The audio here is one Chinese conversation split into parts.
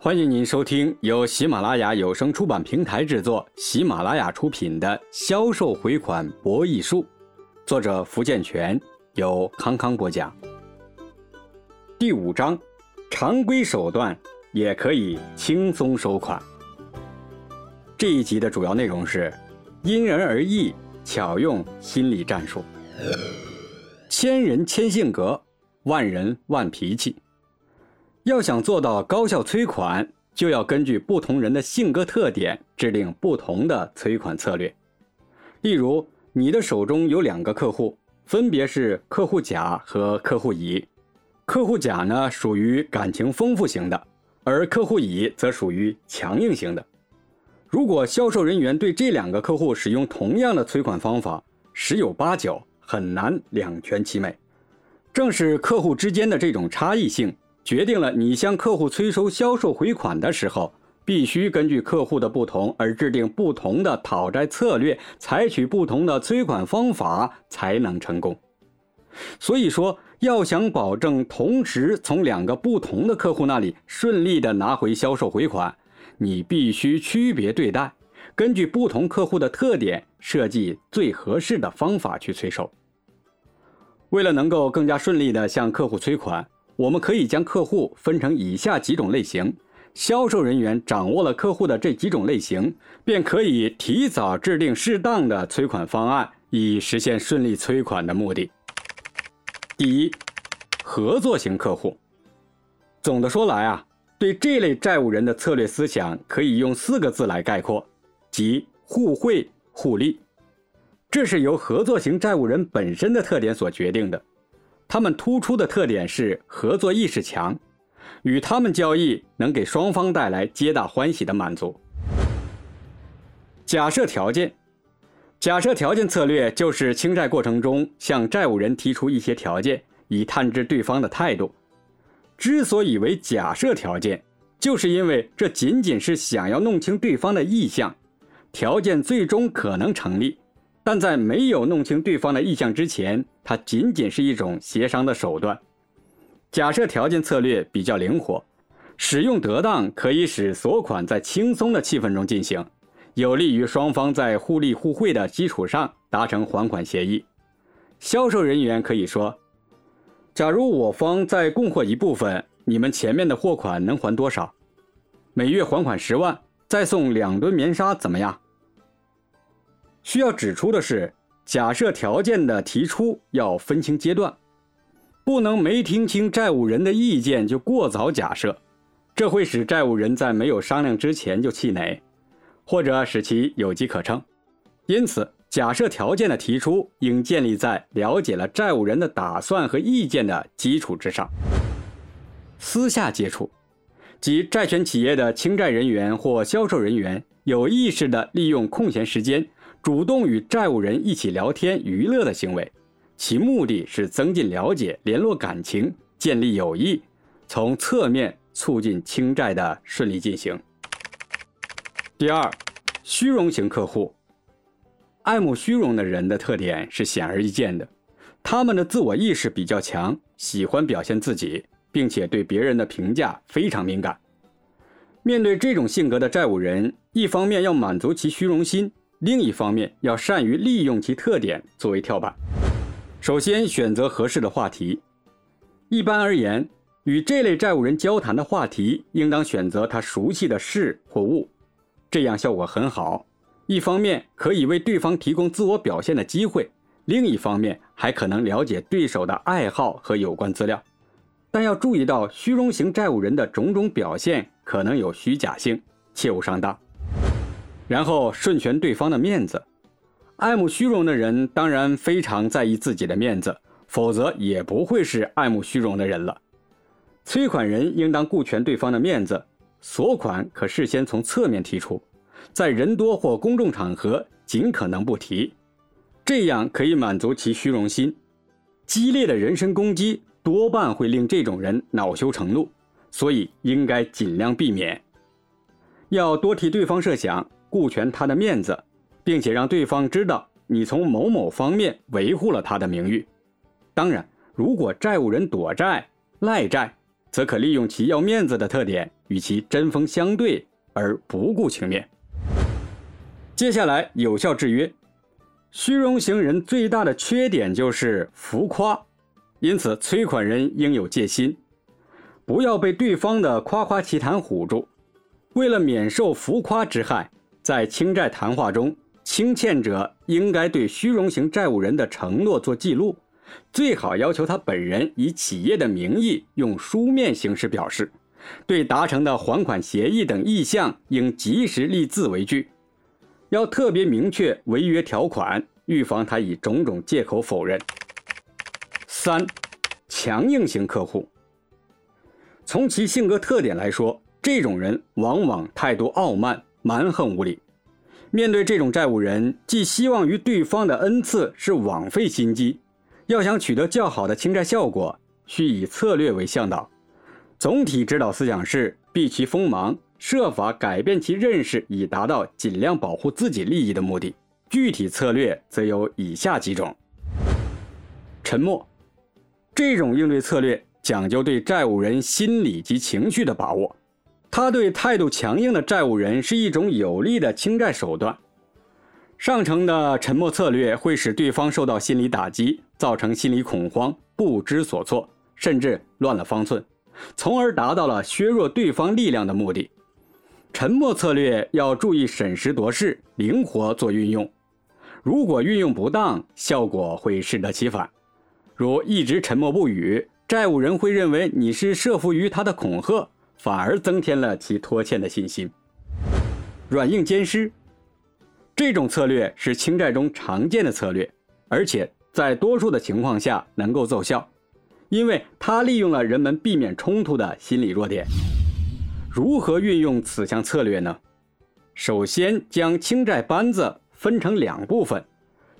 欢迎您收听由喜马拉雅有声出版平台制作、喜马拉雅出品的《销售回款博弈术》，作者福建泉，由康康播讲。第五章，常规手段也可以轻松收款。这一集的主要内容是因人而异，巧用心理战术。千人千性格，万人万脾气。要想做到高效催款，就要根据不同人的性格特点制定不同的催款策略。例如，你的手中有两个客户，分别是客户甲和客户乙。客户甲呢属于感情丰富型的，而客户乙则属于强硬型的。如果销售人员对这两个客户使用同样的催款方法，十有八九很难两全其美。正是客户之间的这种差异性。决定了你向客户催收销售回款的时候，必须根据客户的不同而制定不同的讨债策略，采取不同的催款方法才能成功。所以说，要想保证同时从两个不同的客户那里顺利的拿回销售回款，你必须区别对待，根据不同客户的特点设计最合适的方法去催收。为了能够更加顺利的向客户催款。我们可以将客户分成以下几种类型，销售人员掌握了客户的这几种类型，便可以提早制定适当的催款方案，以实现顺利催款的目的。第一，合作型客户。总的说来啊，对这类债务人的策略思想可以用四个字来概括，即互惠互利。这是由合作型债务人本身的特点所决定的。他们突出的特点是合作意识强，与他们交易能给双方带来皆大欢喜的满足。假设条件，假设条件策略就是清债过程中向债务人提出一些条件，以探知对方的态度。之所以为假设条件，就是因为这仅仅是想要弄清对方的意向，条件最终可能成立。但在没有弄清对方的意向之前，它仅仅是一种协商的手段。假设条件策略比较灵活，使用得当，可以使索款在轻松的气氛中进行，有利于双方在互利互惠的基础上达成还款协议。销售人员可以说：“假如我方再供货一部分，你们前面的货款能还多少？每月还款十万，再送两吨棉纱，怎么样？”需要指出的是，假设条件的提出要分清阶段，不能没听清债务人的意见就过早假设，这会使债务人在没有商量之前就气馁，或者使其有机可乘。因此，假设条件的提出应建立在了解了债务人的打算和意见的基础之上。私下接触，即债权企业的清债人员或销售人员有意识地利用空闲时间。主动与债务人一起聊天娱乐的行为，其目的是增进了解、联络感情、建立友谊，从侧面促进清债的顺利进行。第二，虚荣型客户，爱慕虚荣的人的特点是显而易见的，他们的自我意识比较强，喜欢表现自己，并且对别人的评价非常敏感。面对这种性格的债务人，一方面要满足其虚荣心。另一方面，要善于利用其特点作为跳板。首先，选择合适的话题。一般而言，与这类债务人交谈的话题，应当选择他熟悉的事或物，这样效果很好。一方面可以为对方提供自我表现的机会，另一方面还可能了解对手的爱好和有关资料。但要注意到，虚荣型债务人的种种表现可能有虚假性，切勿上当。然后顺全对方的面子，爱慕虚荣的人当然非常在意自己的面子，否则也不会是爱慕虚荣的人了。催款人应当顾全对方的面子，索款可事先从侧面提出，在人多或公众场合尽可能不提，这样可以满足其虚荣心。激烈的人身攻击多半会令这种人恼羞成怒，所以应该尽量避免。要多替对方设想。顾全他的面子，并且让对方知道你从某某方面维护了他的名誉。当然，如果债务人躲债、赖债，则可利用其要面子的特点与其针锋相对而不顾情面。接下来，有效制约。虚荣型人最大的缺点就是浮夸，因此催款人应有戒心，不要被对方的夸夸其谈唬住。为了免受浮夸之害，在清债谈话中，清欠者应该对虚荣型债务人的承诺做记录，最好要求他本人以企业的名义用书面形式表示，对达成的还款协议等意向应及时立字为据。要特别明确违约条款，预防他以种种借口否认。三，强硬型客户。从其性格特点来说，这种人往往态度傲慢、蛮横无理。面对这种债务人，寄希望于对方的恩赐是枉费心机。要想取得较好的清债效果，需以策略为向导。总体指导思想是避其锋芒。设法改变其认识，以达到尽量保护自己利益的目的。具体策略则有以下几种：沉默。这种应对策略讲究对债务人心理及情绪的把握，他对态度强硬的债务人是一种有力的清债手段。上乘的沉默策略会使对方受到心理打击，造成心理恐慌，不知所措，甚至乱了方寸，从而达到了削弱对方力量的目的。沉默策略要注意审时度势，灵活做运用。如果运用不当，效果会适得其反。如一直沉默不语，债务人会认为你是慑服于他的恐吓，反而增添了其拖欠的信心。软硬兼施，这种策略是清债中常见的策略，而且在多数的情况下能够奏效，因为它利用了人们避免冲突的心理弱点。如何运用此项策略呢？首先，将清债班子分成两部分，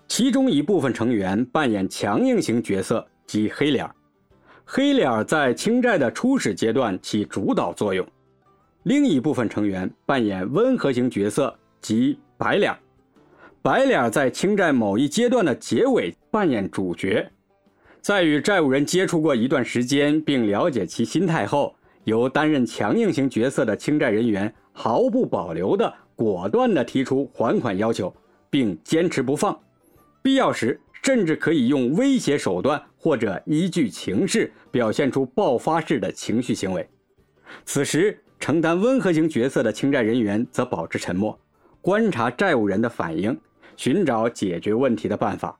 其中一部分成员扮演强硬型角色，即黑脸黑脸在清债的初始阶段起主导作用；另一部分成员扮演温和型角色，即白脸白脸在清债某一阶段的结尾扮演主角。在与债务人接触过一段时间，并了解其心态后。由担任强硬型角色的清债人员毫不保留地、果断地提出还款要求，并坚持不放，必要时甚至可以用威胁手段或者依据情势表现出爆发式的情绪行为。此时，承担温和型角色的清债人员则保持沉默，观察债务人的反应，寻找解决问题的办法。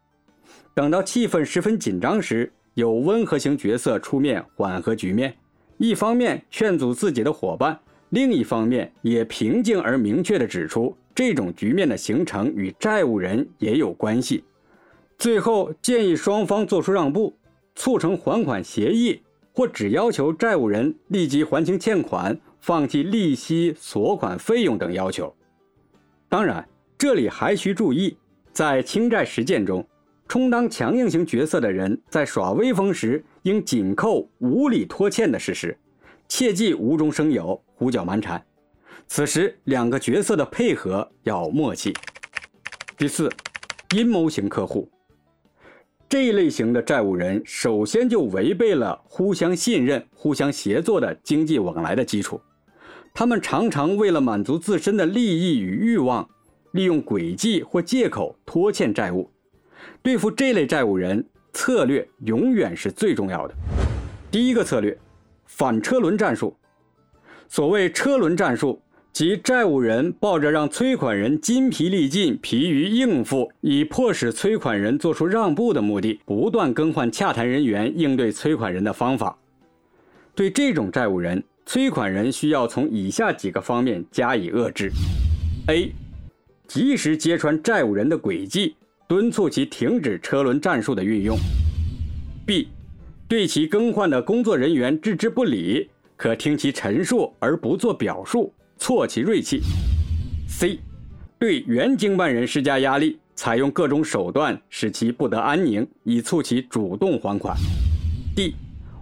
等到气氛十分紧张时，有温和型角色出面缓和局面。一方面劝阻自己的伙伴，另一方面也平静而明确地指出，这种局面的形成与债务人也有关系。最后建议双方做出让步，促成还款协议，或只要求债务人立即还清欠款，放弃利息、索款费用等要求。当然，这里还需注意，在清债实践中。充当强硬型角色的人在耍威风时，应紧扣无理拖欠的事实，切忌无中生有、胡搅蛮缠。此时，两个角色的配合要默契。第四，阴谋型客户。这一类型的债务人，首先就违背了互相信任、互相协作的经济往来的基础。他们常常为了满足自身的利益与欲望，利用诡计或借口拖欠债务。对付这类债务人，策略永远是最重要的。第一个策略，反车轮战术。所谓车轮战术，即债务人抱着让催款人筋疲力尽、疲于应付，以迫使催款人做出让步的目的，不断更换洽谈人员应对催款人的方法。对这种债务人，催款人需要从以下几个方面加以遏制：A. 及时揭穿债务人的诡计。敦促其停止车轮战术的运用。B，对其更换的工作人员置之不理，可听其陈述而不做表述，挫其锐气。C，对原经办人施加压力，采用各种手段使其不得安宁，以促其主动还款。D，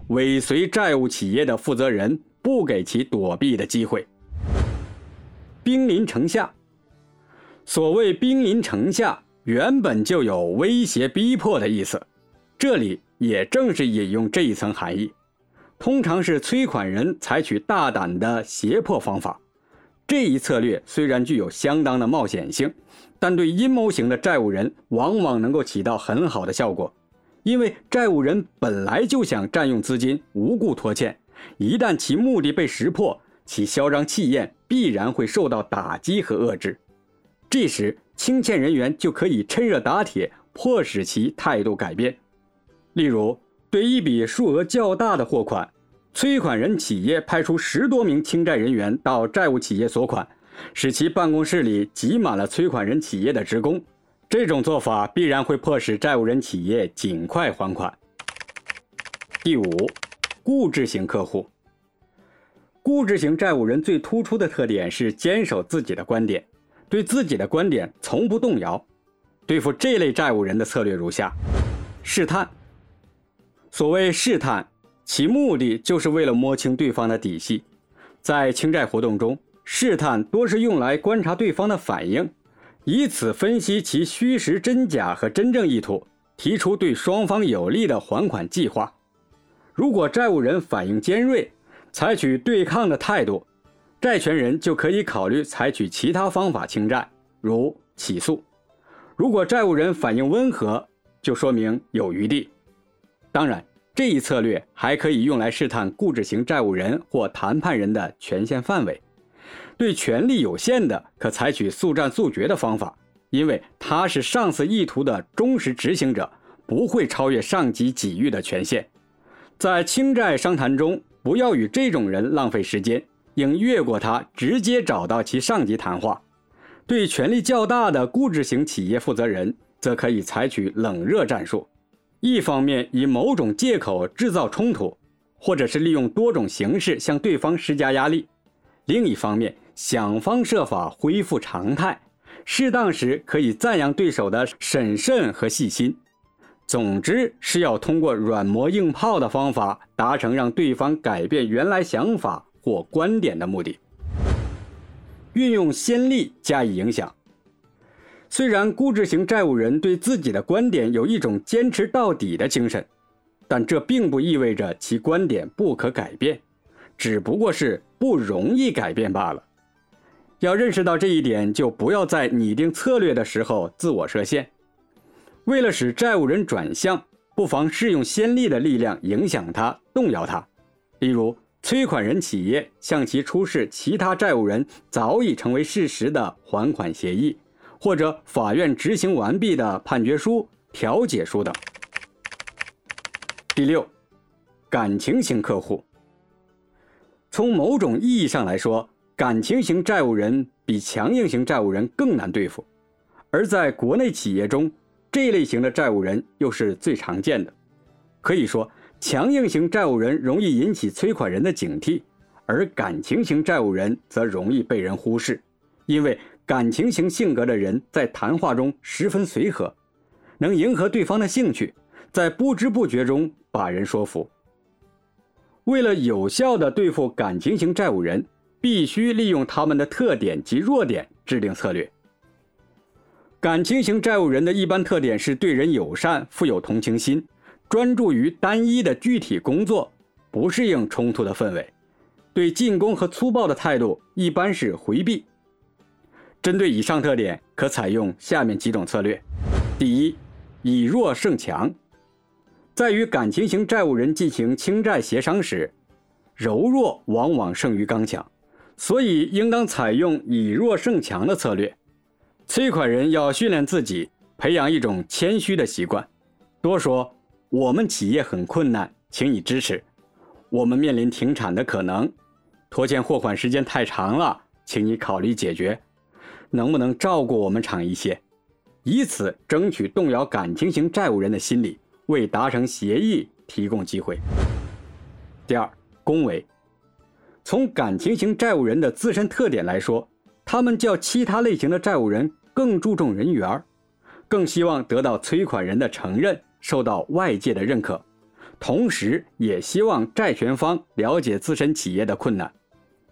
尾随债务企业的负责人，不给其躲避的机会。兵临城下。所谓兵临城下。原本就有威胁逼迫的意思，这里也正是引用这一层含义。通常是催款人采取大胆的胁迫方法。这一策略虽然具有相当的冒险性，但对阴谋型的债务人往往能够起到很好的效果，因为债务人本来就想占用资金，无故拖欠，一旦其目的被识破，其嚣张气焰必然会受到打击和遏制。这时，清欠人员就可以趁热打铁，迫使其态度改变。例如，对一笔数额较大的货款。催款人企业派出十多名清债人员到债务企业索款，使其办公室里挤满了催款人企业的职工。这种做法必然会迫使债务人企业尽快还款。第五，固执型客户。固执型债务人最突出的特点是坚守自己的观点，对自己的观点从不动摇。对付这类债务人的策略如下：试探。所谓试探。其目的就是为了摸清对方的底细，在清债活动中，试探多是用来观察对方的反应，以此分析其虚实真假和真正意图，提出对双方有利的还款计划。如果债务人反应尖锐，采取对抗的态度，债权人就可以考虑采取其他方法清债，如起诉；如果债务人反应温和，就说明有余地。当然。这一策略还可以用来试探固执型债务人或谈判人的权限范围。对权力有限的，可采取速战速决的方法，因为他是上司意图的忠实执行者，不会超越上级给予的权限。在清债商谈中，不要与这种人浪费时间，应越过他，直接找到其上级谈话。对权力较大的固执型企业负责人，则可以采取冷热战术。一方面以某种借口制造冲突，或者是利用多种形式向对方施加压力；另一方面想方设法恢复常态，适当时可以赞扬对手的审慎和细心。总之是要通过软磨硬泡的方法，达成让对方改变原来想法或观点的目的。运用先例加以影响。虽然固执型债务人对自己的观点有一种坚持到底的精神，但这并不意味着其观点不可改变，只不过是不容易改变罢了。要认识到这一点，就不要在拟定策略的时候自我设限。为了使债务人转向，不妨试用先例的力量影响他、动摇他。例如，催款人企业向其出示其他债务人早已成为事实的还款协议。或者法院执行完毕的判决书、调解书等。第六，感情型客户。从某种意义上来说，感情型债务人比强硬型债务人更难对付，而在国内企业中，这类型的债务人又是最常见的。可以说，强硬型债务人容易引起催款人的警惕，而感情型债务人则容易被人忽视，因为。感情型性格的人在谈话中十分随和，能迎合对方的兴趣，在不知不觉中把人说服。为了有效地对付感情型债务人，必须利用他们的特点及弱点制定策略。感情型债务人的一般特点是对人友善、富有同情心、专注于单一的具体工作，不适应冲突的氛围，对进攻和粗暴的态度一般是回避。针对以上特点，可采用下面几种策略：第一，以弱胜强。在与感情型债务人进行清债协商时，柔弱往往胜于刚强，所以应当采用以弱胜强的策略。催款人要训练自己，培养一种谦虚的习惯，多说“我们企业很困难，请你支持”，“我们面临停产的可能”，“拖欠货款时间太长了，请你考虑解决”。能不能照顾我们厂一些，以此争取动摇感情型债务人的心理，为达成协议提供机会。第二，恭维。从感情型债务人的自身特点来说，他们较其他类型的债务人更注重人缘，更希望得到催款人的承认，受到外界的认可，同时也希望债权方了解自身企业的困难，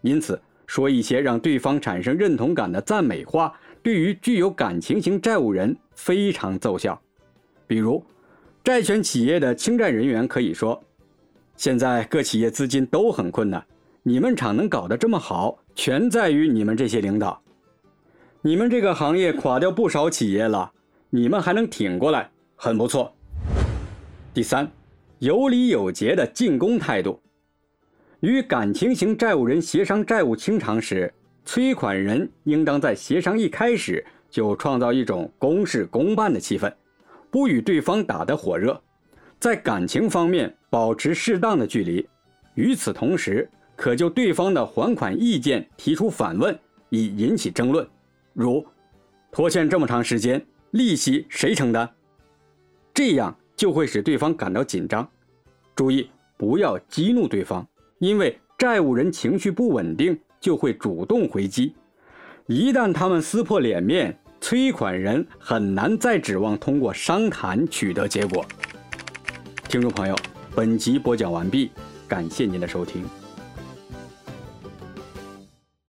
因此。说一些让对方产生认同感的赞美话，对于具有感情型债务人非常奏效。比如，债权企业的清债人员可以说：“现在各企业资金都很困难，你们厂能搞得这么好，全在于你们这些领导。你们这个行业垮掉不少企业了，你们还能挺过来，很不错。第三，有理有节的进攻态度。与感情型债务人协商债务清偿时，催款人应当在协商一开始就创造一种公事公办的气氛，不与对方打得火热，在感情方面保持适当的距离。与此同时，可就对方的还款意见提出反问，以引起争论。如，拖欠这么长时间，利息谁承担？这样就会使对方感到紧张。注意，不要激怒对方。因为债务人情绪不稳定，就会主动回击。一旦他们撕破脸面，催款人很难再指望通过商谈取得结果。听众朋友，本集播讲完毕，感谢您的收听。